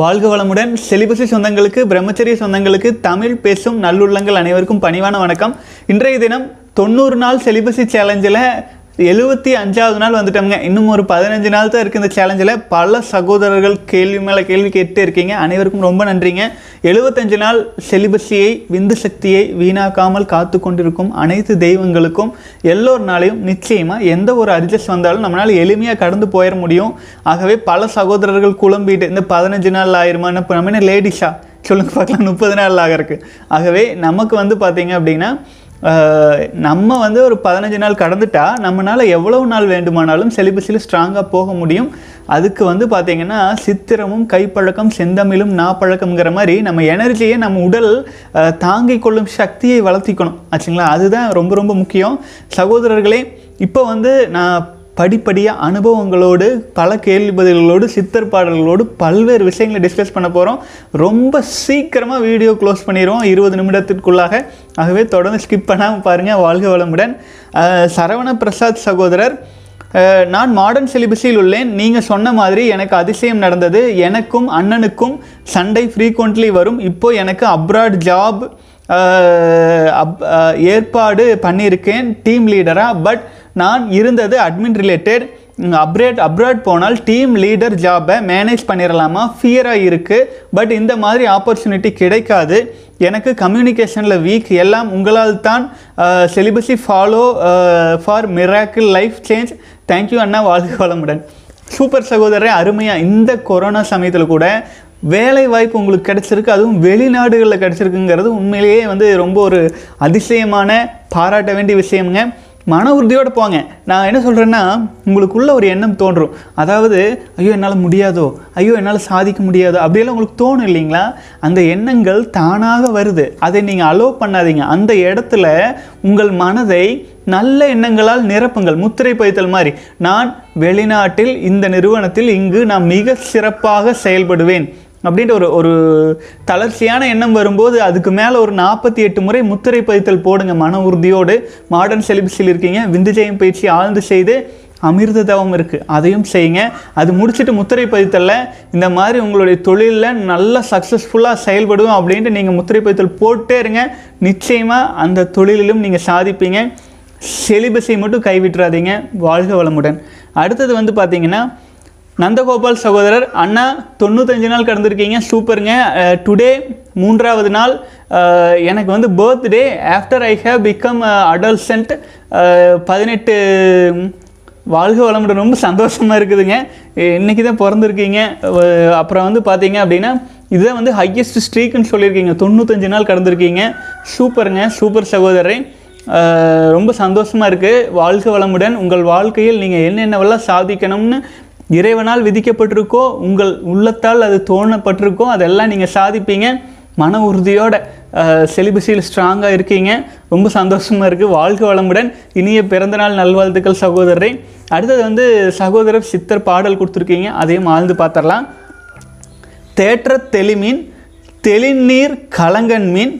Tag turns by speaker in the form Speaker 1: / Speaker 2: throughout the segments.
Speaker 1: வாழ்க வளமுடன். செலிபசி சொந்தங்களுக்கு பிரம்மச்சரிய சொந்தங்களுக்கு தமிழ் பேசும் நல்லுள்ளங்கள் அனைவருக்கும் பணிவான வணக்கம். இன்றைய தினம் தொண்ணூறு நாள் செலிபசி சேலஞ்சில் எழுபத்தி அஞ்சாவது நாள் வந்துட்டோம்ங்க. இன்னும் ஒரு பதினஞ்சு நாள் தான் இருக்குது இந்த சேலஞ்சில் பல சகோதரர்கள் கேள்வி மேலே கேள்வி கேட்டு இருக்கீங்க. அனைவருக்கும் ரொம்ப நன்றிங்க. எழுபத்தஞ்சு நாள் செலிபஸியை விந்து சக்தியை வீணாக்காமல் காத்து கொண்டிருக்கும் அனைத்து தெய்வங்களுக்கும் எல்லோரு நாளையும் நிச்சயமாக எந்த ஒரு அட்ஜஸ்ட் வந்தாலும் நம்மளால் எளிமையாக கடந்து போயிட முடியும். ஆகவே பல சகோதரர்கள் குழம்பிட்டு இந்த பதினஞ்சு நாள் ஆயிருமான்னு இப்போ நம்ம என்ன லேடிஸா? சொல்லுங்க பார்க்கலாம். முப்பது நாள் ஆகிறதுக்கு ஆகவே நமக்கு வந்து பார்த்தீங்க அப்படின்னா நம்ம வந்து ஒரு பதினஞ்சு நாள் கடந்துட்டா நம்மளால் எவ்வளவு நாள் வேண்டுமானாலும் செலிபஸில் ஸ்ட்ராங்காக போக முடியும். அதுக்கு வந்து பார்த்திங்கன்னா சித்திரமும் கைப்பழக்கம் செந்தமிழும் நாப்பழக்கம்ங்கிற மாதிரி நம்ம எனர்ஜியை நம்ம உடல் தாங்கிக் கொள்ளும் சக்தியை வளர்த்திக்கணும். ஆச்சுங்களா? அதுதான் ரொம்ப ரொம்ப முக்கியம். சகோதரர்களே இப்போ வந்து நான் படிப்படியாக அனுபவங்களோடு பல கேள்வி பதில்களோடு சித்தர் பாடல்களோடு பல்வேறு விஷயங்களை டிஸ்கஸ் பண்ண போகிறோம் ரொம்ப சீக்கிரமாக வீடியோ க்ளோஸ் பண்ணிடுவோம். இருபது நிமிடத்திற்குள்ளாக. ஆகவே தொடர்ந்து ஸ்கிப் பண்ணாமல் பாருங்கள் வாழ்க வளமுடன். சரவண பிரசாத் சகோதரர் நான் மாடர்ன் சிலிபஸில் உள்ளேன். நீங்கள் சொன்ன மாதிரி எனக்கு அதிசயம் நடந்தது. எனக்கும் அண்ணனுக்கும் சண்டை ஃப்ரீக்வெண்ட்லி வரும். இப்போ எனக்கு அப்ராட் ஜாப் அப் ஏற்பாடு பண்ணியிருக்கேன். டீம் லீடராக பட் நான் இருந்தது அட்மின் ரிலேட்டட் அப்ரேட் அப்ராட் போனால் டீம் லீடர் ஜாபை மேனேஜ் பண்ணிடலாமா ஃபியராக இருக்குது பட் இந்த மாதிரி ஆப்பர்ச்சுனிட்டி கிடைக்காது. எனக்கு கம்யூனிகேஷனில் வீக் எல்லாம் உங்களால் தான் celibacy follow for miracle life change thank you அண்ணா வாழ்க வளமுடன். சூப்பர் சகோதரரே அருமையாக இந்த கொரோனா சமயத்தில் கூட வேலை வாய்ப்பு உங்களுக்கு கிடச்சிருக்கு. அதுவும் வெளிநாடுகளில் கிடச்சிருக்குங்கிறது உண்மையிலேயே வந்து ரொம்ப ஒரு அதிசயமான பாராட்ட வேண்டிய விஷயம்ங்க. மன உறுதியோடு போங்க. நான் என்ன சொல்கிறேன்னா உங்களுக்குள்ள ஒரு எண்ணம் தோன்றும். அதாவது ஐயோ என்னால் முடியாதோ? ஐயோ என்னால் சாதிக்க முடியாதோ? அப்படியெல்லாம் உங்களுக்கு தோணும் இல்லைங்களா? அந்த எண்ணங்கள் தானாக வருது. அதை நீங்கள் அலோவ் பண்ணாதீங்க. அந்த இடத்துல உங்கள் மனதை நல்ல எண்ணங்களால் நிரப்புங்கள். முத்திரை பதித்தல் மாதிரி. நான் வெளிநாட்டில் இந்த நிறுவனத்தில் இங்கு நான் மிக சிறப்பாக செயல்படுவேன். அப்படின்ற ஒரு ஒரு தளர்ச்சியான எண்ணம் வரும்போது அதுக்கு மேலே ஒரு நாற்பத்தி எட்டு முறை முத்திரை பதித்தல் போடுங்க. மன உறுதியோடு மாடர்ன் செலிபஸில் இருக்கீங்க. விந்துஜயம் பயிற்சி ஆழ்ந்து செய்து அமிர்த தவம் இருக்குது அதையும் செய்யுங்க. அது முடிச்சுட்டு முத்திரை பதித்தலில். இந்த மாதிரி உங்களுடைய தொழிலில் நல்லா சக்ஸஸ்ஃபுல்லாக செயல்படுவோம் அப்படின்ட்டு நீங்கள் முத்திரை பதித்தல் போட்டே இருங்க. நிச்சயமாக அந்த தொழிலிலும் நீங்கள் சாதிப்பீங்க. செலிபஸை மட்டும் கைவிட்டுறாதீங்க. வாழ்க வளமுடன். அடுத்தது வந்து பார்த்தீங்கன்னா நந்தகோபால் சகோதரர் அண்ணா தொண்ணூத்தஞ்சு நாள் கடந்திருக்கீங்க சூப்பருங்க. டுடே மூன்றாவது நாள். எனக்கு வந்து birthday after I have become adolescent பதினெட்டு வாழ்க வளமுடன். ரொம்ப சந்தோஷமாக இருக்குதுங்க. இன்றைக்கி தான் பிறந்திருக்கீங்க. அப்புறம் வந்து பார்த்தீங்க அப்படின்னா இதுதான் வந்து ஹையஸ்ட் ஸ்ட்ரீக்குன்னு சொல்லியிருக்கீங்க. தொண்ணூத்தஞ்சு நாள் கடந்திருக்கீங்க. சூப்பருங்க சூப்பர் சகோதரரை. ரொம்ப சந்தோஷமாக இருக்குது வாழ்க வளமுடன். உங்கள் வாழ்க்கையில் நீங்கள் என்னென்னவெல்லாம் சாதிக்கணும்னு இறைவனால் விதிக்கப்பட்டிருக்கோ உங்கள் உள்ளத்தால் அது தோணப்பட்டிருக்கோ அதெல்லாம் நீங்கள் சாதிப்பீங்க. மன உறுதியோட செலிபஸியில் ஸ்ட்ராங்காக இருக்கீங்க. ரொம்ப சந்தோஷமாக இருக்குது வாழ்க வளமுடன். இனிய பிறந்தநாள் நல்வாழ்த்துக்கள் சகோதரரை. அடுத்தது வந்து சகோதரர் சித்தர் பாடல் கொடுத்துருக்கீங்க. அதையும் ஆழ்ந்து பார்த்துடலாம். தேற்ற தெளிமீன் தெளிநீர் கலங்கன் மீன்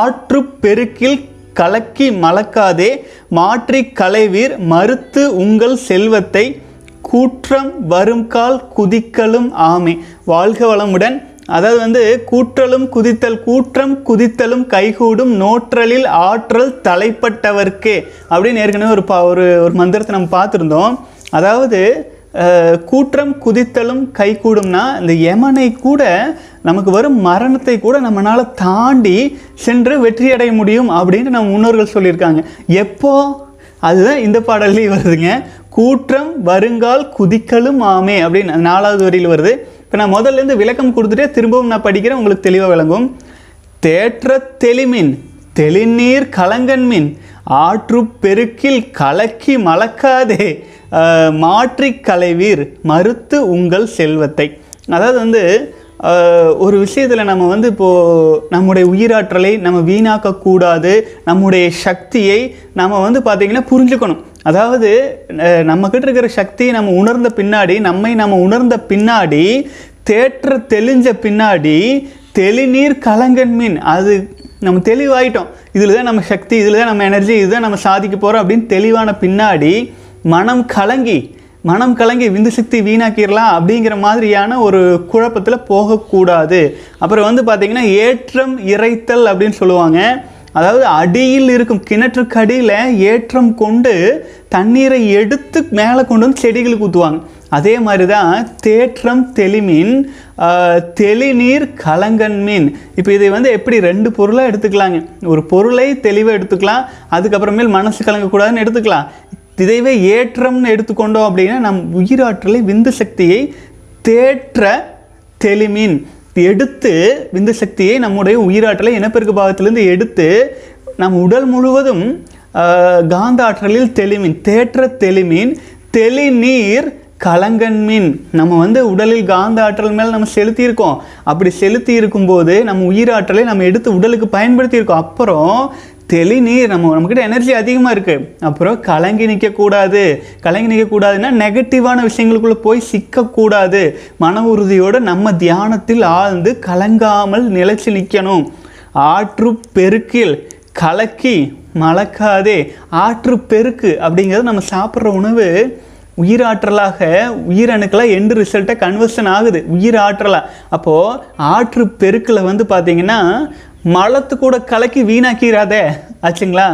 Speaker 1: ஆற்று பெருக்கில் கலக்கி மலக்காதே. மாற்றி கலைவீர் மறுத்து உங்கள் செல்வத்தை கூற்றம் வரும்கால் குதிக்கலும் ஆமே. வாழ்க வளமுடன். அதாவது வந்து கூற்றலும் குதித்தல் கூற்றம் குதித்தலும் கைகூடும் நோற்றலில் ஆற்றல் தலைப்பட்டவர்க்கே. அப்படின்னு ஏற்கனவே ஒரு பா ஒரு ஒரு மந்திரத்தை நம்ம பார்த்துருந்தோம். அதாவது கூற்றம் குதித்தலும் கைகூடும்னா இந்த யமனை கூட நமக்கு வரும் மரணத்தை கூட நம்மளால் தாண்டி சென்று வெற்றி அடைய முடியும் அப்படின்னு நம்ம முன்னோர்கள் சொல்லியிருக்காங்க. எப்போ? அதுதான் இந்த பாடல்லையும் வருதுங்க. கூற்றம் வருங்கால் குதிக்கலும் ஆமே அப்படின்னு நாலாவது வரியில் வருது. இப்போ நான் முதல்ல இருந்து விளக்கம் கொடுத்துட்டே திரும்பவும் நான் படிக்கிறேன் உங்களுக்கு தெளிவாக விளங்கும். தேற்ற தெளிமின் தெளிநீர் கலங்கன்மின் ஆற்று பெருக்கில் கலக்கி மலக்காதே மாற்றி கலைவீர் மறுத்து உங்கள் செல்வத்தை. அதாவது வந்து ஒரு விஷயத்தில் நம்ம வந்து இப்போது நம்முடைய உயிராற்றலை நம்ம வீணாக்கக்கூடாது நம்முடைய சக்தியை நம்ம வந்து பார்த்திங்கன்னா புரிஞ்சுக்கணும். அதாவது நம்மக்கிட்ட இருக்கிற சக்தியை நம்ம உணர்ந்த பின்னாடி நம்மை நம்ம உணர்ந்த பின்னாடி தேற்ற தெளிஞ்ச பின்னாடி தெளிநீர் கலங்கன் மீன். அது நம்ம தெளிவாயிட்டோம். இதில் தான் நம்ம சக்தி இதில் தான் நம்ம எனர்ஜி இதுதான் நம்ம சாதிக்க போகிறோம் அப்படின்னு தெளிவான பின்னாடி மனம் கலங்கி மனம் கலங்கி விந்து சக்தி வீணாக்கிடலாம் அப்படிங்கிற மாதிரியான ஒரு குழப்பத்தில் போகக்கூடாது. அப்புறம் வந்து பார்த்திங்கன்னா ஏற்றம் இறைத்தல் அப்படின்னு சொல்லுவாங்க. அதாவது அடியில் இருக்கும் கிணற்றுக்கு அடியில் ஏற்றம் கொண்டு தண்ணீரை எடுத்து மேலே கொண்டு வந்து செடிகளுக்கு ஊற்றுவாங்க அதே மாதிரி தான் தேற்றம் தெளிமீன் தெளிநீர் கலங்கன் மீன். இப்போ இதை வந்து எப்படி ரெண்டு பொருளாக எடுத்துக்கலாங்க? ஒரு பொருளை தெளிவாக எடுத்துக்கலாம் அதுக்கப்புறமேல் மனசு கலங்கக்கூடாதுன்னு எடுத்துக்கலாம். இதைவே ஏற்றம்னு எடுத்துக்கொண்டோம் அப்படின்னா நம் உயிராற்றலை விந்து சக்தியை தேற்ற தெளிமீன். எடுத்து விந்து சக்தியை நம்முடைய உயிராற்றலை இனப்பெருக்க பாகத்திலிருந்து எடுத்து நம் உடல் முழுவதும் காந்த ஆற்றலில் தெளிமீன் தேற்ற தெளிமீன் தெளிநீர் கலங்கன் மீன். நம்ம வந்து உடலில் காந்த ஆற்றல் மேல் நம்ம செலுத்தியிருக்கோம். அப்படி செலுத்தி இருக்கும்போது நம்ம உயிராற்றலை நம்ம எடுத்து உடலுக்கு பயன்படுத்தி இருக்கோம் அப்புறம் தெளிநீர் நம்ம நம்மக்கிட்ட எனர்ஜி அதிகமாக இருக்குது அப்புறம் கலங்கி நிற்கக்கூடாது கலங்கி நிற்கக்கூடாதுன்னா நெகட்டிவான விஷயங்களுக்குள்ளே போய் சிக்கக்கூடாது. மன உறுதியோடு நம்ம தியானத்தில் ஆழ்ந்து கலங்காமல் நிலைச்சு நிற்கணும் ஆற்று பெருக்கில் கலக்கி மலக்காதே. ஆற்று பெருக்கு அப்படிங்கிறது நம்ம சாப்பிட்ற உணவு உயிராற்றலாக உயிரணுக்களாக எண்டு ரிசல்ட்டாக கன்வர்ஷன் ஆகுது. உயிராற்றலாக அப்போது ஆற்று பெருக்கில் வந்து பார்த்திங்கன்னா மலத்து கூட கலக்கி வீணாக்கிறாதே ஆச்சுங்களா?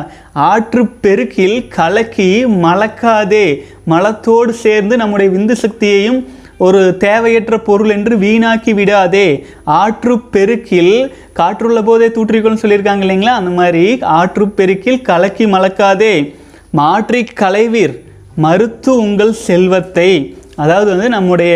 Speaker 1: ஆற்று பெருக்கில் கலக்கி மலக்காதே. மலத்தோடு சேர்ந்து நம்முடைய விந்து சக்தியையும் ஒரு தேவையற்ற பொருள் என்று வீணாக்கி விடாதே. ஆற்று பெருக்கில் காற்றுள்ள போதே தூற்றிக்கொள்னு சொல்லியிருக்காங்க இல்லைங்களா? அந்த மாதிரி ஆற்று பெருக்கில் கலக்கி மலக்காதே. மாற்றி கலைவீர் மறுத்து உங்கள் செல்வத்தை. அதாவது வந்து நம்முடைய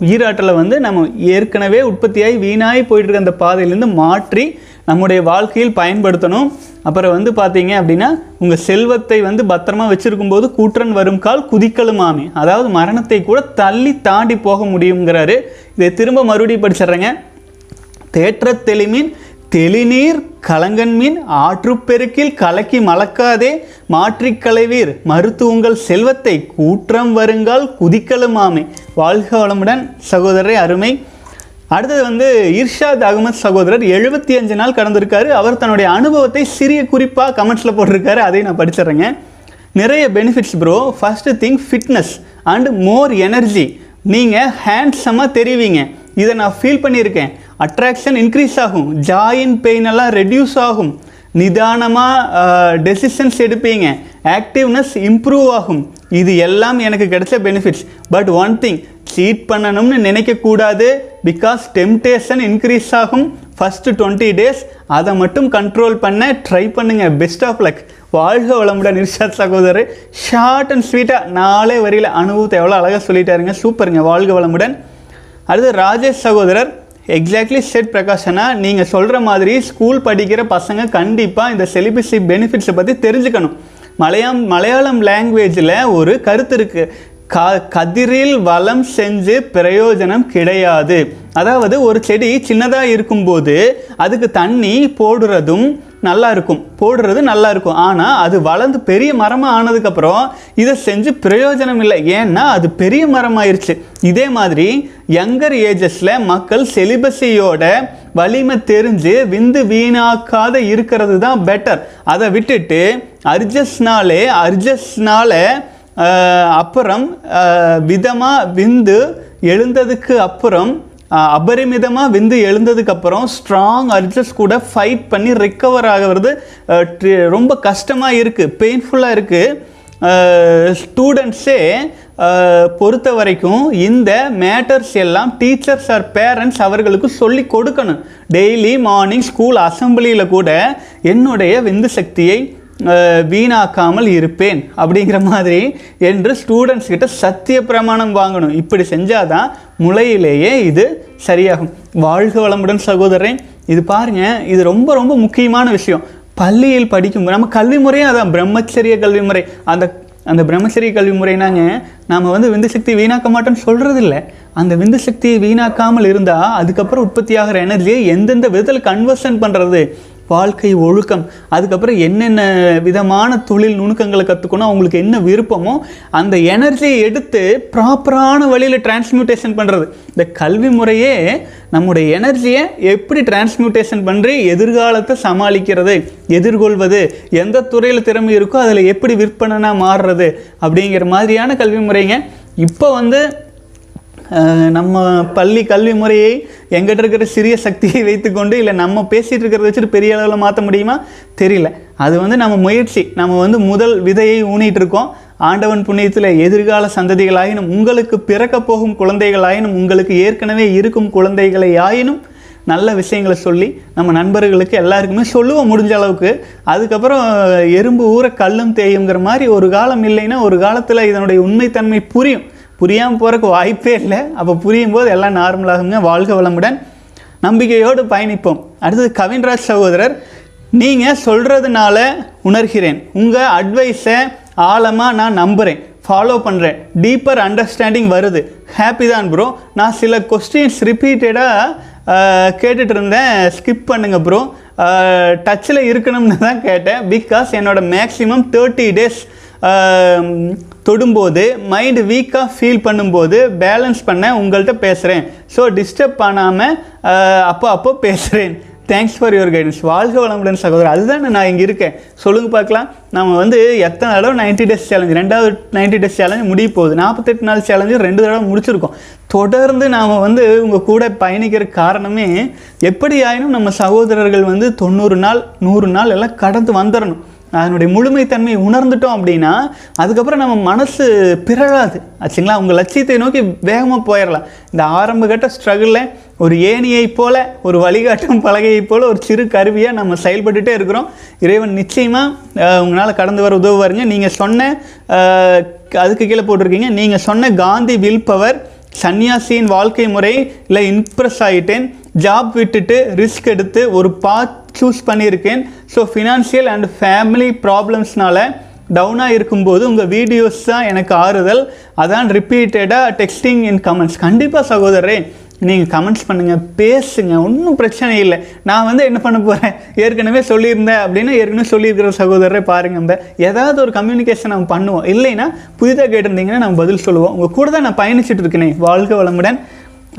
Speaker 1: உயிராற்றலை வந்து நம்ம ஏற்கனவே உற்பத்தியாகி வீணாகி போயிட்டுருக்க அந்த பாதையிலேருந்து மாற்றி நம்முடைய வாழ்க்கையில் பயன்படுத்தணும். அப்புறம் வந்து பார்த்தீங்க அப்படின்னா உங்கள் செல்வத்தை வந்து பத்திரமா வச்சுருக்கும் போது கூற்றன் வரும் கால் குதிக்கலுமாமே அதாவது மரணத்தை கூட தள்ளி தாண்டி போக முடியுங்கிறாரு. இதை திரும்ப மறுபடியும் படிச்சிடுறேங்க. தேற்ற தெளிமீன் தெளிநீர் கலங்கன் மீன் ஆற்றுப்பெருக்கில் கலக்கி மலக்காதே. மாற்றிக் களைவீர் மறுத்து உங்கள் செல்வத்தை கூற்றம் வருங்கால் குதிக்கலுமாமே வாழ்க வளமுடன் சகோதரரை அருமை. அடுத்தது வந்து இர்ஷாத் அகமது சகோதரர் எழுபத்தி அஞ்சு நாள் கடந்திருக்காரு. அவர் தன்னுடைய அனுபவத்தை சிறிய குறிப்பாக கமெண்ட்ஸில் போட்டிருக்காரு. அதையும் நான் படிச்சிடுறேங்க. நிறைய benefits bro first thing fitness and more energy நீங்கள் ஹேண்ட்ஸமாக தெரிவிங்க. இதை நான் ஃபீல் பண்ணியிருக்கேன். அட்ராக்ஷன் இன்க்ரீஸ் ஆகும். ஜாயின் பெயின் எல்லாம் ரெடியூஸ் ஆகும். நிதானமாக டெசிஷன்ஸ் எடுப்பீங்க. ஆக்டிவ்னஸ் இம்ப்ரூவ் ஆகும். இது எல்லாம் எனக்கு கிடைச்ச benefits but one thing cheat பண்ணணும்னு நினைக்கக்கூடாது. பிகாஸ் டெம்டேஷன் இன்க்ரீஸ் ஆகும் ஃபஸ்ட்டு டுவெண்ட்டி டேஸ் அதை மட்டும் கண்ட்ரோல் பண்ண ட்ரை பண்ணுங்கள் பெஸ்ட் ஆஃப் லக் வாழ்க வளமுடன் நிர்ஷாத் சகோதரர். ஷார்ட் அண்ட் ஸ்வீட்டாக நாளே வரியில் அனுபவத்தை எவ்வளோ அழகாக சொல்லிட்டாருங்க. சூப்பருங்க. வாழ்க வளமுடன். அடுத்து ராஜேஷ் சகோதரர். எக்ஸாக்ட்லி செட் பிரகாஷனா நீங்கள் சொல்கிற மாதிரி ஸ்கூல் படிக்கிற பசங்க கண்டிப்பாக இந்த செலிபஸி பெனிஃபிட்ஸை பற்றி தெரிஞ்சுக்கணும். மலையாளம் மலையாளம் லாங்குவேஜில் ஒரு கருத்து இருக்குது க கதிரில் வளம் செஞ்சு பிரயோஜனம் கிடையாது. அதாவது ஒரு செடி சின்னதாக இருக்கும்போது அதுக்கு தண்ணி போடுறதும் நல்லா இருக்கும். போடுறது நல்லா இருக்கும். ஆனால் அது வளர்ந்து பெரிய மரமாக ஆனதுக்கப்புறம் இதை செஞ்சு பிரயோஜனம் இல்லை. ஏன்னா அது பெரிய மரமாயிருச்சு. இதே மாதிரி யங்கர் ஏஜஸில் மக்கள் செலிபஸியோட வலிமை தெரிஞ்சு விந்து வீணாக்காத இருக்கிறது தான் பெட்டர் அதை விட்டுட்டு அர்ஜஸ்னாலே அர்ஜஸ்னால அப்புறம் விதமாக விந்து எழுந்ததுக்கு அப்புறம் அபரிமிதமாக விந்து எழுந்ததுக்கு அப்புறம் ஸ்ட்ராங் அர்ஜஸ் கூட ஃபைட் பண்ணி ரிக்கவர் ஆகிறது ட்ரி- ரொம்ப கஷ்டமாக இருக்குது பெயின்ஃபுல்லாக இருக்குது ஸ்டூடெண்ட்ஸே பொறுத்த வரைக்கும் இந்த மேட்டர்ஸ் எல்லாம் டீச்சர்ஸ் ஆர் பேரண்ட்ஸ் அவர்களுக்கு சொல்லி கொடுக்கணும். டெய்லி மார்னிங் ஸ்கூல் அசம்பிளியில் கூட என்னுடைய விந்து சக்தியை வீணாக்காமல் இருப்பேன் அப்படிங்கிற மாதிரி என்று ஸ்டூடெண்ட்ஸ் கிட்ட சத்திய பிரமாணம் வாங்கணும். இப்படி செஞ்சாதான் முளையிலேயே இது சரியாகும். வாழ்க வளமுடன் சகோதரன் இது பாருங்க இது ரொம்ப ரொம்ப முக்கியமான விஷயம். பள்ளியில் படிக்கும் நம்ம கல்வி முறையே அதான் பிரம்மச்சரிய கல்வி முறை. அந்த அந்த பிரம்மச்சரிய கல்வி முறைனாங்க நாம் வந்து விந்து சக்தி வீணாக்க மாட்டோம்னு சொல்கிறது இல்லை அந்த விந்து சக்தியை வீணாக்காமல் இருந்தால் அதுக்கப்புறம் உற்பத்தியாகிற எனர்ஜியை எந்தெந்த விதத்தில் கன்வர்ஷன் பண்ணுறது வாழ்க்கை ஒழுக்கம் அதுக்கப்புறம் என்னென்ன விதமான தொழில் நுணுக்கங்களை கற்றுக்கணும் அவங்களுக்கு என்ன விருப்பமோ அந்த எனர்ஜியை எடுத்து ப்ராப்பரான வழியில் டிரான்ஸ்மியூட்டேஷன் பண்ணுறது இந்த கல்வி முறையே நம்முடைய எனர்ஜியை எப்படி டிரான்ஸ்மியூட்டேஷன் பண்ணி எதிர்காலத்தை சமாளிக்கிறது எதிர்கொள்வது எந்த துறையில் திறமை இருக்கோ அதில் எப்படி விற்பனைனா மாறுறது அப்படிங்கிற மாதிரியான கல்வி முறைங்க. இப்போ வந்து நம்ம பள்ளி கல்வி முறையை எங்கிட்ட இருக்கிற சிறிய சக்தியை வைத்துக்கொண்டு இல்லை நம்ம பேசிகிட்டு இருக்கிறத வச்சுட்டு பெரிய அளவில் மாற்ற முடியுமா? தெரியல. அது வந்து நம்ம முயற்சி. நம்ம வந்து முதல் விதையை ஊனிட்டு இருக்கோம். ஆண்டவன் புண்ணியத்தில் எதிர்கால சந்ததிகளாயினும் உங்களுக்கு பிறக்க போகும் குழந்தைகளாயினும் உங்களுக்கு ஏற்கனவே இருக்கும் குழந்தைகளை ஆயினும் நல்ல விஷயங்களை சொல்லி நம்ம நண்பர்களுக்கு எல்லாருக்குமே சொல்லுவோம் முடிஞ்ச அளவுக்கு அதுக்கப்புறம் எறும்பு ஊற கல்லும் தேயுங்கிற மாதிரி ஒரு காலம் இல்லைன்னா ஒரு காலத்தில் இதனுடைய உண்மைத்தன்மை புரியும். புரியாமல் போகிறக்கு வாய்ப்பே இல்லை. அப்போ புரியும் போது எல்லாம் நார்மலாகுங்க வாழ்க வளமுடன். நம்பிக்கையோடு பயணிப்போம். அடுத்தது கவின்ராஜ் சகோதரர் நீங்கள் சொல்கிறதுனால உணர்கிறேன். உங்கள் அட்வைஸை ஆழமாக நான் நம்புகிறேன் ஃபாலோ பண்ணுறேன் டீப்பர் அண்டர்ஸ்டாண்டிங் வருது. ஹாப்பி தான் ப்ரோ நான் சில கொஸ்டின்ஸ் ரிப்பீட்டடாக கேட்டுட்டு இருந்தேன். ஸ்கிப் பண்ணுங்கள் ப்ரோ டச்சில் இருக்கணும்னு தான் கேட்டேன். பிகாஸ் என்னோட மேக்ஸிமம் தேர்ட்டி டேஸ் தொடும்போது மைண்டு வீக்காக ஃபீல் பண்ணும்போது பேலன்ஸ் பண்ண உங்கள்கிட்ட பேசுகிறேன் ஸோ டிஸ்டர்ப் பண்ணாமல் அப்போ அப்போ பேசுகிறேன் தேங்க்ஸ் ஃபார் யுவர் கைடன்ஸ் வாழ்க வளமுடன் சகோதரர். அதுதான் நான் இங்கே இருக்கேன். சொல்லுங்கள் பார்க்கலாம். நம்ம வந்து எத்தனை தடவை 90 டேஸ் சேலஞ்ச் ரெண்டாவது 90 டேஸ் சேலஞ்சு முடிய போகுது. நாற்பத்தெட்டு நாள் சேலஞ்சு ரெண்டு தடவை முடிச்சிருக்கோம். தொடர்ந்து நாம் வந்து உங்கள் கூட பயணிக்கிற காரணமே எப்படி ஆயினும் நம்ம சகோதரர்கள் வந்து தொண்ணூறு நாள் நூறு நாள் எல்லாம் கடந்து வந்துடணும் அதனுடைய முழுமைத்தன்மை உணர்ந்துட்டோம் அப்படின்னா அதுக்கப்புறம் நம்ம மனசு பிறழாது. ஆச்சுங்களா உங்கள் லட்சியத்தை நோக்கி வேகமாக போயிடலாம் இந்த ஆரம்பகட்ட ஸ்ட்ரகிளில் ஒரு ஏணியை போல ஒரு வழிகாட்டும் பலகையை போல ஒரு சிறு கருவியாக நம்ம செயல்பட்டுட்டே இருக்கிறோம். இறைவன் நிச்சயமாக உங்களால் கடந்து வர உதவுவாருங்க. நீங்கள் சொன்ன அதுக்கு கீழே போட்டிருக்கீங்க. நீங்கள் சொன்ன காந்தி வில் பவர் சன்னியாசியின் வாழ்க்கை முறை இல்லை இம்ப்ரெஸ் ஆகிட்டேன் ஜாப் விட்டுட்டு ரிஸ்க் எடுத்து ஒரு பாத் சூஸ் பண்ணியிருக்கேன். ஸோ ஃபினான்ஷியல் அண்ட் ஃபேமிலி ப்ராப்ளம்ஸ்னால டவுனாக இருக்கும்போது உங்கள் வீடியோஸ் தான் எனக்கு ஆறுதல். அதான் ரிப்பீட்டடாக டெக்ஸ்டிங் இன் கமெண்ட்ஸ் கண்டிப்பாக சகோதரரே நீங்கள் கமெண்ட்ஸ் பண்ணுங்கள் பேசுங்க ஒன்றும் பிரச்சனை இல்லை. நான் வந்து என்ன பண்ண போகிறேன் ஏற்கனவே சொல்லியிருந்தேன் அப்படின்னு ஏற்கனவே சொல்லியிருக்கிற சகோதரரை பாருங்க நம்ம ஏதாவது ஒரு கம்யூனிகேஷன் நம்ம பண்ணுவோம். இல்லைன்னா புதிதாக கேட்டிருந்தீங்கன்னா நம்ம பதில் சொல்லுவோம். உங்கள் கூட தான் நான் பயணிச்சுட்டு இருக்கேனே. வாழ்க வளமுடன்.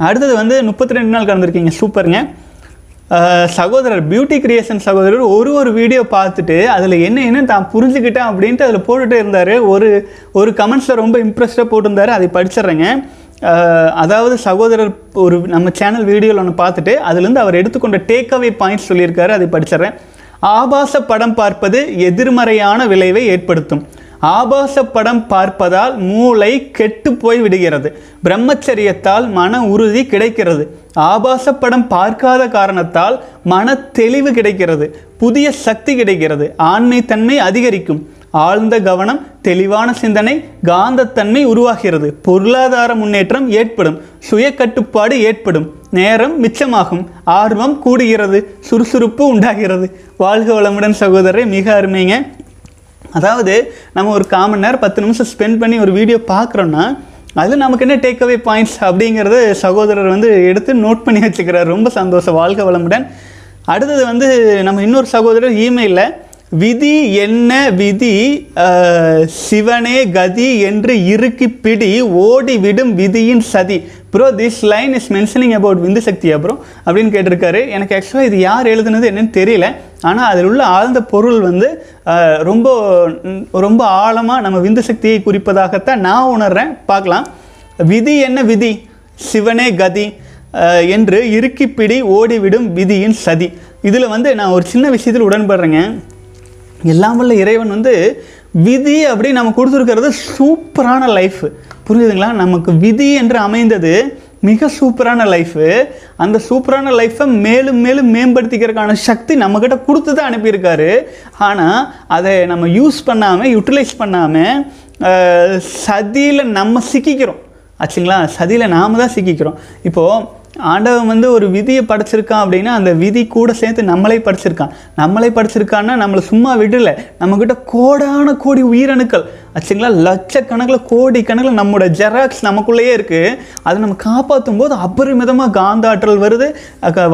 Speaker 1: அடுத்தது வந்து முப்பத்தி ரெண்டு நாள் கலந்துருக்கீங்க சூப்பருங்க. சகோதரர் பியூட்டி கிரியேஷன் சகோதரர் ஒரு ஒரு வீடியோ பார்த்துட்டு அதில் என்ன என்ன தான் புரிஞ்சுக்கிட்டேன் அப்படின்ட்டு அதில் போட்டுகிட்டே இருந்தார். ஒரு ஒரு கமெண்ட்ஸில் ரொம்ப இம்ப்ரெஸ்டாக போட்டிருந்தாரு. அதை படிச்சிடுறேங்க. அதாவது சகோதரர் ஒரு நம்ம சேனல் வீடியோவில் ஒன்று பார்த்துட்டு அதுலேருந்து அவர் எடுத்துக்கொண்ட டேக் அவே பாயிண்ட்ஸ் சொல்லியிருக்காரு. அதை படிச்சிடுறேன். ஆபாச படம் பார்ப்பது எதிர்மறையான விளைவை ஏற்படுத்தும். ஆபாச படம் பார்ப்பதால் மூளை கெட்டு போய் விடுகிறது. பிரம்மச்சரியத்தால் மன உறுதி கிடைக்கிறது. ஆபாச படம் பார்க்காத காரணத்தால் மன தெளிவு கிடைக்கிறது. புதிய சக்தி கிடைக்கிறது. ஆண்மைத்தன்மை அதிகரிக்கும். ஆழ்ந்த கவனம் தெளிவான சிந்தனை காந்தத்தன்மை உருவாகிறது. பொருளாதார முன்னேற்றம் ஏற்படும். சுய கட்டுப்பாடு ஏற்படும். நேரம் மிச்சமாகும். ஆர்வம் கூடுகிறது. சுறுசுறுப்பு உண்டாகிறது. வாழ்க வளமுடன் சகோதரரை மிக அருமைங்க. அதாவது நம்ம ஒரு காமன் நேரம் பத்து நிமிஷம் ஸ்பெண்ட் பண்ணி ஒரு வீடியோ பார்க்குறோன்னா அது நமக்கு என்ன டேக் அவே பாயிண்ட்ஸ் அப்படிங்கிறது சகோதரர் வந்து எடுத்து நோட் பண்ணி வச்சுக்கிறார். ரொம்ப சந்தோஷம். வாழ்க வளமுடன். அடுத்தது வந்து நம்ம இன்னொரு சகோதரர் இமெயிலில் விதி என்ன விதி? சிவனே கதி என்று இறுக்கி பிடி ஓடி விடும் விதியின் சதி. Bro this line is mentioning about விந்து சக்தியா ப்ரோ அப்படின்னு கேட்டிருக்காரு. எனக்கு ஆக்சுவலாக இது யார் எழுதுனது என்னன்னு தெரியல. ஆனால் அதில் உள்ள ஆழ்ந்த பொருள் வந்து ரொம்ப ரொம்ப ஆழமாக நம்ம விந்து சக்தியை குறிப்பதாகத்தான் நான் உணர்கிறேன் பார்க்கலாம். விதி என்ன விதி? சிவனே கதி. என்று இறுக்கிப்பிடி ஓடிவிடும் விதியின் சதி. இதில் வந்து நான் ஒரு சின்ன விஷயத்தில் உடன்படுறேங்க. எல்லாம் வல்ல இறைவன் வந்து விதி அப்படி நம்ம கொடுத்துருக்கிறது சூப்பரான லைஃப். புரியுதுங்களா நமக்கு விதி என்று அமைந்தது மிக சூப்பரான லைஃபு அந்த சூப்பரான லைஃப்பை மேலும் மேலும் மேம்படுத்திக்கிறதுக்கான சக்தி நம்மக்கிட்ட கொடுத்து தான் அனுப்பியிருக்காரு. ஆனால் அதை நம்ம யூஸ் பண்ணாமல் யூட்டிலைஸ் பண்ணாமல் சதியில் நம்ம சிக்கிக்கிறோம். ஆச்சுங்களா? சதியில் நாம தான் சிக்கிக்கிறோம். இப்போது ஆண்டவன் வந்து ஒரு விதியை படைச்சிருக்கான் அப்படின்னா அந்த விதி கூட சேர்த்து நம்மளே படைச்சிருக்கான். நம்மளை படைச்சிருக்கான்னா நம்மளை சும்மா விடலை. நம்மக்கிட்ட கோடான கோடி உயிரணுக்கள். ஆச்சுங்களா? லட்சக்கணக்கில் கோடி கணக்கில் நம்மளோட ஜெராக்ஸ் நமக்குள்ளேயே இருக்குது அதை நம்ம காப்பாற்றும் போது அபரிமிதமாக காந்தாற்றல் வருது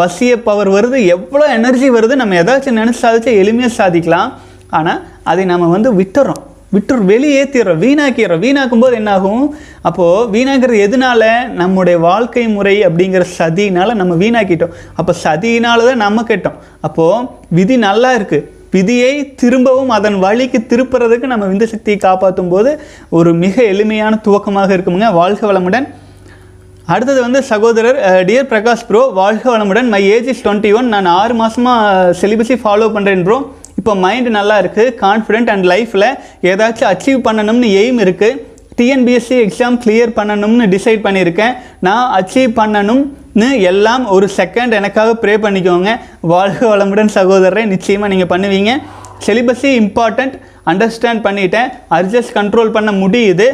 Speaker 1: வசிய பவர் வருது எவ்வளோ எனர்ஜி வருது நம்ம ஏதாச்சும் நினச்சி சாதிச்சா எளிமையாக சாதிக்கலாம். ஆனால் அதை நம்ம வந்து விட்டுறோம். விட்டு வெளியேற்றிடுறோம் வீணாக்கிறோம் வீணாக்கும் போது என்னாகும்? அப்போது வீணாக்கிறது எதனால? நம்முடைய வாழ்க்கை முறை அப்படிங்கிற சதியினால் நம்ம வீணாக்கிட்டோம். அப்போ சதியினால தான் நம்ம கெட்டோம். அப்போது விதி நல்லா இருக்குது விதியை திரும்பவும் அதன் வழிக்கு திருப்புறதுக்கு நம்ம விந்து சக்தியை காப்பாற்றும் போது ஒரு மிக எளிமையான துவக்கமாக இருக்குமுங்க. வாழ்க வளமுடன். அடுத்தது வந்து சகோதரர் டியர் பிரகாஷ் ப்ரோ வாழ்க வளமுடன். My age is twenty one நான் ஆறு மாதமாக செலிபஸை ஃபாலோ பண்ணுறேன் ப்ரோ இப்போ மைண்டு நல்லா இருக்குது கான்ஃபிடென்ட் அண்ட் லைஃப்பில் ஏதாச்சும் அச்சீவ் பண்ணணும்னு எய்ம் இருக்குது டிஎன்பிஎஸ்சி எக்ஸாம் கிளியர் பண்ணணும்னு டிசைட் பண்ணியிருக்கேன். நான் அச்சீவ் பண்ணணும்னு எல்லாம் ஒரு செகண்ட் எனக்காக ப்ரே பண்ணிக்கோங்க. வாழ்க வளமுடன் சகோதரரை நிச்சயமாக நீங்கள் பண்ணுவீங்க. சிலிபஸி இம்பார்ட்டண்ட் அண்டர்ஸ்டாண்ட் பண்ணிட்டேன். அட்ஜஸ்ட் கண்ட்ரோல் பண்ண முடியுது.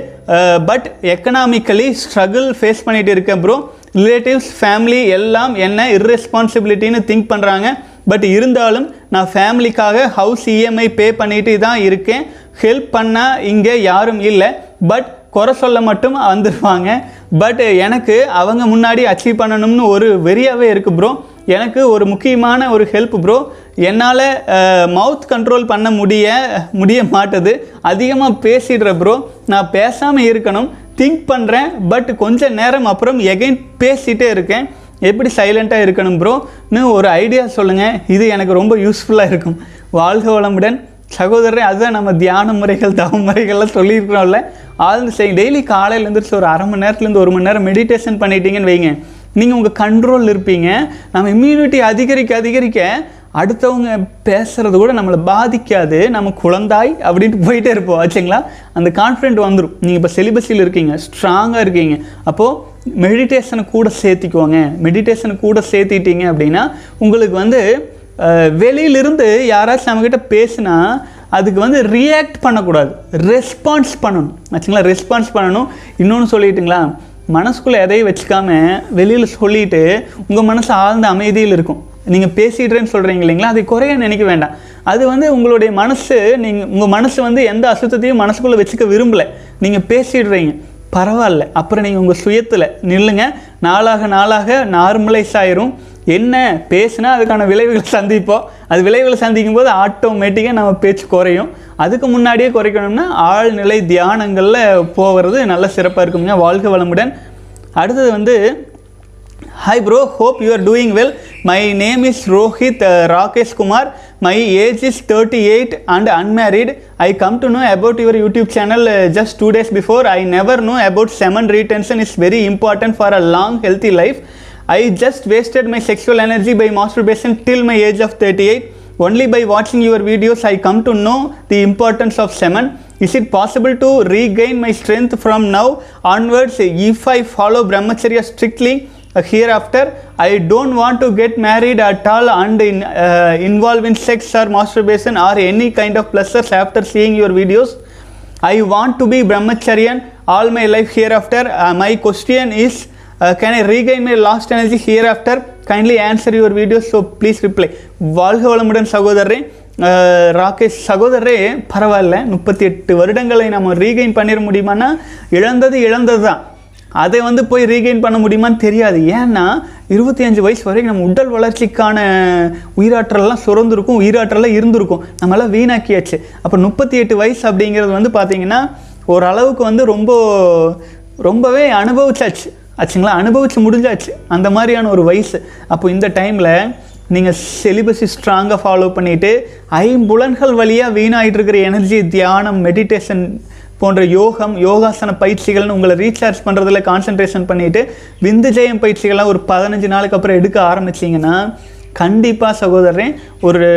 Speaker 1: பட் எக்கனாமிக்கலி ஸ்ட்ரகிள் ஃபேஸ் பண்ணிகிட்டு இருக்கேன் ப்ரோ ரிலேட்டிவ்ஸ் ஃபேமிலி எல்லாம் என்ன இர்ரெஸ்பான்சிபிலிட்டின்னு திங்க் பண்ணுறாங்க பட் இருந்தாலும் நான் ஃபேமிலிக்காக ஹவுஸ் இஎம்ஐ பே பண்ணிட்டு தான் இருக்கேன். ஹெல்ப் பண்ணால் இங்கே யாரும் இல்லை. பட் குறை சொல்ல மட்டும் வந்துடுவாங்க பட் எனக்கு அவங்க முன்னாடி அச்சீவ் பண்ணணும்னு ஒரு வெறியாகவே இருக்குது ப்ரோ எனக்கு ஒரு முக்கியமான ஒரு ஹெல்ப் ப்ரோ என்னால் மவுத் கண்ட்ரோல் பண்ண முடிய முடிய மாட்டுது. அதிகமாக பேசிடுற ப்ரோ நான் பேசாமல் இருக்கணும். திங்க் பண்ணுறேன் பட் கொஞ்ச நேரம் அப்புறம் எகைன் பேசிகிட்டே இருக்கேன். எப்படி சைலண்ட்டாக இருக்கணும் ப்ரோன்னு ஒரு ஐடியா சொல்லுங்கள் இது எனக்கு ரொம்ப யூஸ்ஃபுல்லாக இருக்கும். வாழ்க வளமுடன். சகோதரரே அதுதான் நம்ம தியான முறைகள் தவ முறைகள்லாம் சொல்லியிருக்கிறோம்ல. ஆழ்ந்து செய் டெய்லி காலையில் எழுந்திரிச்சு ஒரு அரை மணி நேரத்துலேருந்து ஒரு மணி நேரம் மெடிடேஷன் பண்ணிட்டீங்கன்னு வைங்க. நீங்கள் உங்கள் கண்ட்ரோல் இருப்பீங்க. நம்ம இம்யூனிட்டி அதிகரிக்க அதிகரிக்க அடுத்தவங்க பேசுகிறது கூட நம்மளை பாதிக்காது. நம்ம குழந்தாய் அப்படின்ட்டு போயிட்டே இருப்போம். ஆச்சுங்களா? அந்த கான்ஃபிடென்ட் வந்துடும் நீங்கள் இப்போ செலிபஸில் இருக்கீங்க. ஸ்ட்ராங்காக இருக்கீங்க. அப்போது மெடிடேஷனை கூட சேர்த்திக்குவோங்க மெடிடேஷனை கூட சேர்த்திட்டீங்க அப்படின்னா உங்களுக்கு வந்து வெளியிலிருந்து யாராச்சும் நம்மக்கிட்ட பேசுனா அதுக்கு வந்து ரியாக்ட் பண்ணக்கூடாது. ரெஸ்பான்ஸ் பண்ணணும். ஆச்சுங்களா? ரெஸ்பான்ஸ் பண்ணணும். இன்னொன்று சொல்லிட்டுங்களா? மனசுக்குள்ளே எதையும் வச்சுக்காம வெளியில் சொல்லிட்டு உங்கள் மனசு ஆழ்ந்த அமைதியில் இருக்கும். நீங்கள் பேசிடுறேன்னு சொல்கிறீங்க இல்லைங்களா? அதை குறைய நினைக்க வேண்டாம். அது வந்து உங்களுடைய மனசு நீங்கள் உங்கள் மனசு வந்து எந்த அசுத்தத்தையும் மனசுக்குள்ளே வச்சுக்க விரும்பலை. நீங்கள் பேசிடுறீங்க. பரவாயில்ல. அப்புறம் நீங்கள் உங்கள் சுயத்தில் நில்லுங்க. நாளாக நாளாக நார்மலைஸ் ஆயிரும். என்ன பேசுனா அதுக்கான விளைவுகளை சந்திப்போம். அது விளைவுகளை சந்திக்கும் போது ஆட்டோமேட்டிக்காக நம்ம பேச்சு குறையும். அதுக்கு முன்னாடியே குறைக்கணும்னா ஆழ்நிலை தியானங்களில் போகிறது நல்ல சிறப்பாக இருக்குங்க வாழ்க வளமுடன். அடுத்தது வந்து Hi bro, hope you are doing well. My name is Rohit uh, Rakesh Kumar. My age is 38 and unmarried. I come to know about your YouTube channel uh, just two days before. I never know about semen retention is very important for a long healthy life. I just wasted my sexual energy by masturbation till my age of 38. Only by watching your videos I come to know the importance of semen. Is it possible to regain my strength from now onwards if I follow Brahmacharya strictly? Hereafter? I don't want to get married at all and in, uh, involve in sex or masturbation or any kind of pleasures after seeing your videos. I want to be brahmacharyan all my life hereafter. Uh, my question is uh, can I regain my lost energy hereafter? Kindly answer your videos, so please reply. வாழ்க வளமுடன் சகோதரரே அஹ், ராகேஷ் சகோதரரே பரவாயில்ல முப்பத்தி எட்டு வருடங்களை நம்ம regain பண்ணிட முடியுமான்னா இழந்தது இழந்தது தான் அதை வந்து போய் ரீகெயின் பண்ண முடியுமான்னு தெரியாது. ஏன்னா இருபத்தி அஞ்சு வயசு வரைக்கும் நம்ம உடல் வளர்ச்சிக்கான உயிராற்றல்லாம் சுரந்திருக்கும் உயிராற்றலாம் இருந்திருக்கும். நம்மளாம் வீணாக்கியாச்சு. அப்போ முப்பத்தி எட்டு வயசு அப்படிங்கிறது வந்து பார்த்தீங்கன்னா ஓரளவுக்கு வந்து ரொம்ப ரொம்பவே அனுபவிச்சாச்சு. ஆச்சுங்களா? அனுபவிச்சு முடிஞ்சாச்சு. அந்த மாதிரியான ஒரு வயசு. அப்போ இந்த டைமில் நீங்கள் செலிபஸை ஸ்ட்ராங்காக ஃபாலோ பண்ணிவிட்டு ஐம்புலன்கள் வழியாக வீணாயிட்டு இருக்கிற எனர்ஜி தியானம் மெடிடேஷன் போன்ற யோகம் யோகாசன பயிற்சிகள்னு உங்களை ரீசார்ஜ் பண்ணுறதுல கான்சென்ட்ரேஷன் பண்ணிவிட்டு விந்து ஜெயம் பயிற்சிகள்லாம் ஒரு பதினஞ்சு நாளுக்கு அப்புறம் எடுக்க ஆரம்பிச்சிங்கன்னா கண்டிப்பாக சகோதரன் ஒரு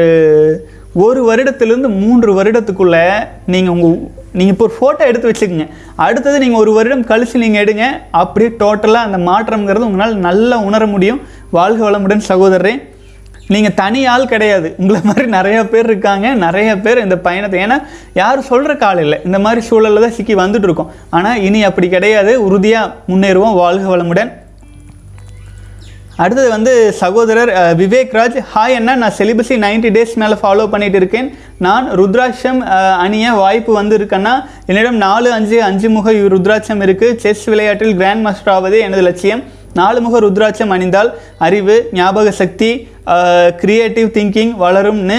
Speaker 1: ஒரு வருடத்துலேருந்து மூன்று வருடத்துக்குள்ளே நீங்கள் உங்கள் நீங்கள் இப்போ ஒரு ஃபோட்டோ எடுத்து வச்சுக்கோங்க. அடுத்தது நீங்கள் ஒரு வருடம் கழித்து நீங்கள் எடுங்க. அப்படியே டோட்டலாக அந்த மாற்றம்ங்கிறது உங்களால் நல்லா உணர முடியும். வாழ்க வளமுடன் சகோதரரே. நீங்கள் தனி ஆள் கிடையாது. உங்களை மாதிரி நிறைய பேர் இருக்காங்க நிறைய பேர் இந்த பயணத்தை ஏன்னா யாரும் சொல்கிற காலம் இல்லை. இந்த மாதிரி சூழலில் தான் சிக்கி வந்துட்டு இருக்கோம். ஆனால் இனி அப்படி கிடையாது. உறுதியாக முன்னேறுவோம். வாழ்க வளமுடன். அடுத்தது வந்து சகோதரர் விவேக்ராஜ். விவேக் ராஜ் ஹாய் அண்ணா நான் செலிபஸி 90 டேஸ் மேலே ஃபாலோ பண்ணிட்டு இருக்கேன். நான் ருத்ராட்சம் அணிய வாய்ப்பு வந்து இருக்கேன்னா என்னிடம் நாலு அஞ்சு அஞ்சு முக ருத்ராட்சம் இருக்குது செஸ் விளையாட்டில் கிராண்ட் மாஸ்டர் ஆவதே எனது லட்சியம். நாலு முக ருத்ராட்சம் அணிந்தால் அறிவு ஞாபக சக்தி க்ரியேட்டிவ் திங்கிங் வளரும்னு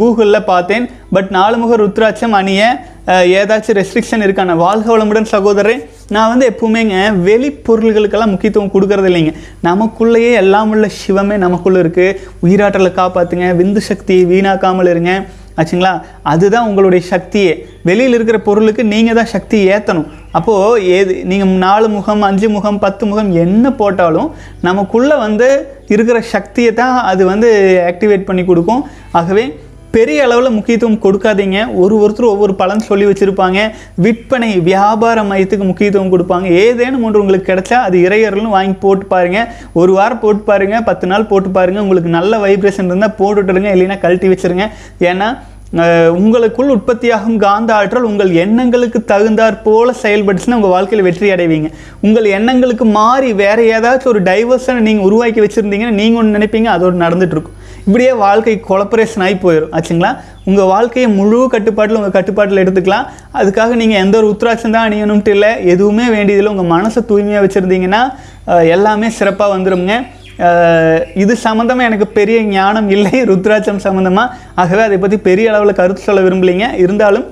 Speaker 1: கூகுளில் பார்த்தேன். பட் நாலுமுக ருத்ராட்சம் அணிய ஏதாச்சும் ரெஸ்ட்ரிக்ஷன் இருக்கான வாழ்க வளமுடன் சகோதரன் நான் வந்து எப்பவுமேங்க வெளிப்பொருள்களுக்கெல்லாம் முக்கியத்துவம் கொடுக்கறது இல்லைங்க. நமக்குள்ளேயே எல்லாம் உள்ள சிவமே நமக்குள்ளே இருக்குது உயிராற்றலை காப்பாற்றுங்க விந்து சக்தி வீணாக்காமல் இருங்க. ஆச்சுங்களா? அதுதான் உங்களுடைய சக்தியே. வெளியில் இருக்கிற பொருளுக்கு நீங்கள் தான் சக்தி ஏற்றணும் அப்போது ஏது நீங்கள் நாலு முகம் அஞ்சு முகம் பத்து முகம் என்ன போட்டாலும் நமக்குள்ளே வந்து இருக்கிற சக்தியை தான் அது வந்து ஆக்டிவேட் பண்ணி கொடுக்கும். ஆகவே பெரிய அளவில் முக்கியத்துவம் கொடுக்காதீங்க. ஒரு ஒருத்தர் ஒவ்வொரு பலன் சொல்லி வச்சுருப்பாங்க. விற்பனை வியாபார மையத்துக்கு முக்கியத்துவம் கொடுப்பாங்க. ஏதேனும் ஒன்று உங்களுக்கு கிடைச்சா அது இறையர்கள்னு வாங்கி போட்டு பாருங்க. ஒரு வாரம் போட்டு பாருங்க பத்து நாள் போட்டு பாருங்கள் உங்களுக்கு நல்ல வைப்ரேஷன் இருந்தால் போட்டுட்டுருங்க இல்லைன்னா கழட்டி வச்சிருங்க. ஏன்னா உங்களுக்குள் உற்பத்தியாகும் காந்த ஆற்றல் உங்கள் எண்ணங்களுக்கு தகுந்தாற் போல செயல்பட்டுச்சுன்னா உங்கள் வாழ்க்கையில் வெற்றி அடைவீங்க. உங்கள் எண்ணங்களுக்கு மாறி வேற ஏதாச்சும் ஒரு டைவர்ஷனை நீங்கள் உருவாக்கி வச்சுருந்தீங்கன்னா நீங்கள் ஒன்று நினைப்பீங்க அது ஒரு நடந்துட்டு இருக்கும் இப்படியே வாழ்க்கை கொலப்பரேஷன் ஆகி போயிடும் ஆச்சுங்களா? உங்கள் வாழ்க்கையை முழு கட்டுப்பாட்டில் உங்கள் கட்டுப்பாட்டில் எடுத்துக்கலாம். அதுக்காக நீங்கள் எந்த ஒரு உத்ராட்சம் தான் அணியணும்ட்டு இல்லை எதுவுமே வேண்டியதில்லை. உங்கள் மனசை தூய்மையாக வச்சுருந்தீங்கன்னா எல்லாமே சிறப்பாக வந்துருங்க இது சம்மந்தமாக எனக்கு பெரிய ஞானம் இல்லை ருத்ராட்சம் சம்மந்தமாக ஆகவே அதை பற்றி பெரிய அளவில் கருத்து சொல்ல விரும்பலைங்க. இருந்தாலும்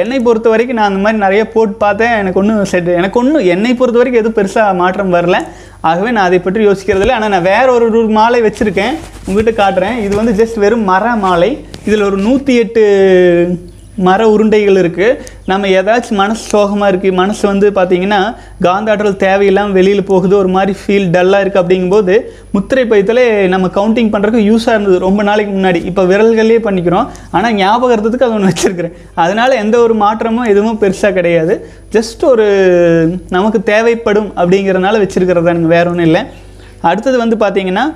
Speaker 1: என்னை பொறுத்த வரைக்கும் நான் அந்த மாதிரி நிறைய போட்டு பார்த்தேன். எனக்கு ஒன்றும் செட் எனக்கு ஒன்றும் என்னை பொறுத்த வரைக்கும் எதுவும் பெருசாக மாற்றம் வரல. ஆகவே நான் அதை பற்றி யோசிக்கிறது இல்லை. ஆனால் நான் வேற ஒரு ஒரு மாலை வச்சுருக்கேன். உங்ககிட்ட காட்டுறேன். இது வந்து ஜஸ்ட் வெறும் மர மாலை. இதில் ஒரு நூற்றி எட்டு மர உருண்டைகள் இருக்குது நம்ம ஏதாச்சும் மனசு சோகமாக இருக்குது மனசு வந்து பார்த்திங்கன்னா காந்தாற்றல் தேவையில்லாமல் வெளியில் போகுது. ஒரு மாதிரி ஃபீல் டல்லாக இருக்குது அப்படிங்கும்போது முத்திரை பயத்தில் நம்ம கவுண்டிங் பண்ணுறதுக்கு யூஸாக இருந்தது ரொம்ப நாளைக்கு முன்னாடி. இப்போ விரல்களே பண்ணிக்கிறோம். ஆனால் ஞாபகத்துக்கு அதை ஒன்று வச்சுருக்கிறேன். அதனால் எந்த ஒரு மாற்றமும் எதுவும் பெருசாக கிடையாது. ஜஸ்ட் ஒரு நமக்கு தேவைப்படும் அப்படிங்கிறதுனால வச்சுருக்கிறதானுங்க வேற ஒன்றும் இல்லை. அடுத்தது வந்து பார்த்திங்கன்னா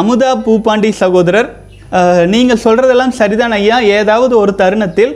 Speaker 1: அமுதா பூப்பாண்டி சகோதரர். நீங்கள் சொல்கிறதெல்லாம் சரிதான் ஐயா. ஏதாவது ஒரு தருணத்தில்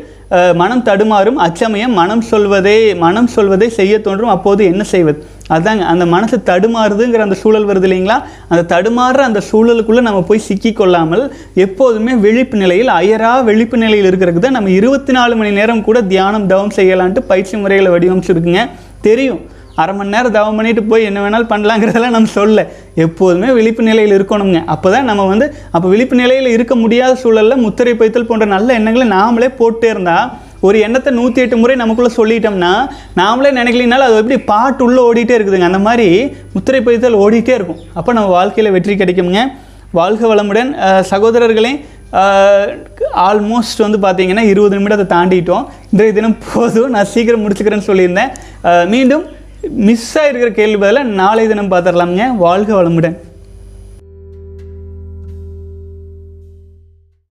Speaker 1: மனம் தடுமாறும் அச்சமயம் மனம் சொல்வதே மனம் சொல்வதை செய்ய தோன்றும் அப்போது என்ன செய்வது? அதாங்க அந்த மனசு தடுமாறுதுங்கிற அந்த சூழல் வருது இல்லைங்களா? அந்த தடுமாறுற அந்த சூழலுக்குள்ளே நம்ம போய் சிக்கி கொள்ளாமல் எப்போதுமே விழிப்பு நிலையில் அயரா விழிப்பு நிலையில் இருக்கிறதுக்கு தான் நம்ம இருபத்தி நாலு மணி நேரம் கூட தியானம் தவம் செய்யலான்ட்டு பயிற்சி முறைகளை வடிவமைச்சிருக்குங்க. தெரியும். அரை மணி நேரம் தவம் பண்ணிட்டு போய் என்ன வேணாலும் பண்ணலாங்கிறதெல்லாம் நம்ம சொல்ல எப்போதுமே விழிப்பு நிலையில் இருக்கணுங்க அப்போ தான் நம்ம வந்து அப்போ விழிப்பு நிலையில் இருக்க முடியாத சூழலில் முத்திரை பைத்தல் போன்ற நல்ல எண்ணங்களை நாமளே போட்டே இருந்தால் ஒரு எண்ணத்தை நூற்றி எட்டு முறை நமக்குள்ளே சொல்லிட்டோம்னா நாமளே நினைக்கலினாலும் அது எப்படி பாட்டு உள்ளே ஓடிட்டே இருக்குதுங்க. அந்த மாதிரி முத்திரை பைத்தல் ஓடிட்டே இருக்கும். அப்போ நம்ம வாழ்க்கையில் வெற்றி கிடைக்குங்க வாழ்க வளமுடன். சகோதரர்களையும் சகோதரர்களே ஆல்மோஸ்ட் வந்து பார்த்தீங்கன்னா இருபது நிமிடத்தை தாண்டிட்டோம். இன்றைய தினம் போதும். நான் சீக்கிரம் முடிச்சுக்கிறேன்னு சொல்லியிருந்தேன். மீண்டும் மிஸ் ஆகிருக்கிற கேள்வி பதிலாக நாளை தினம் பார்த்துடலாமுங்க. வாழ்க வளமுடன்.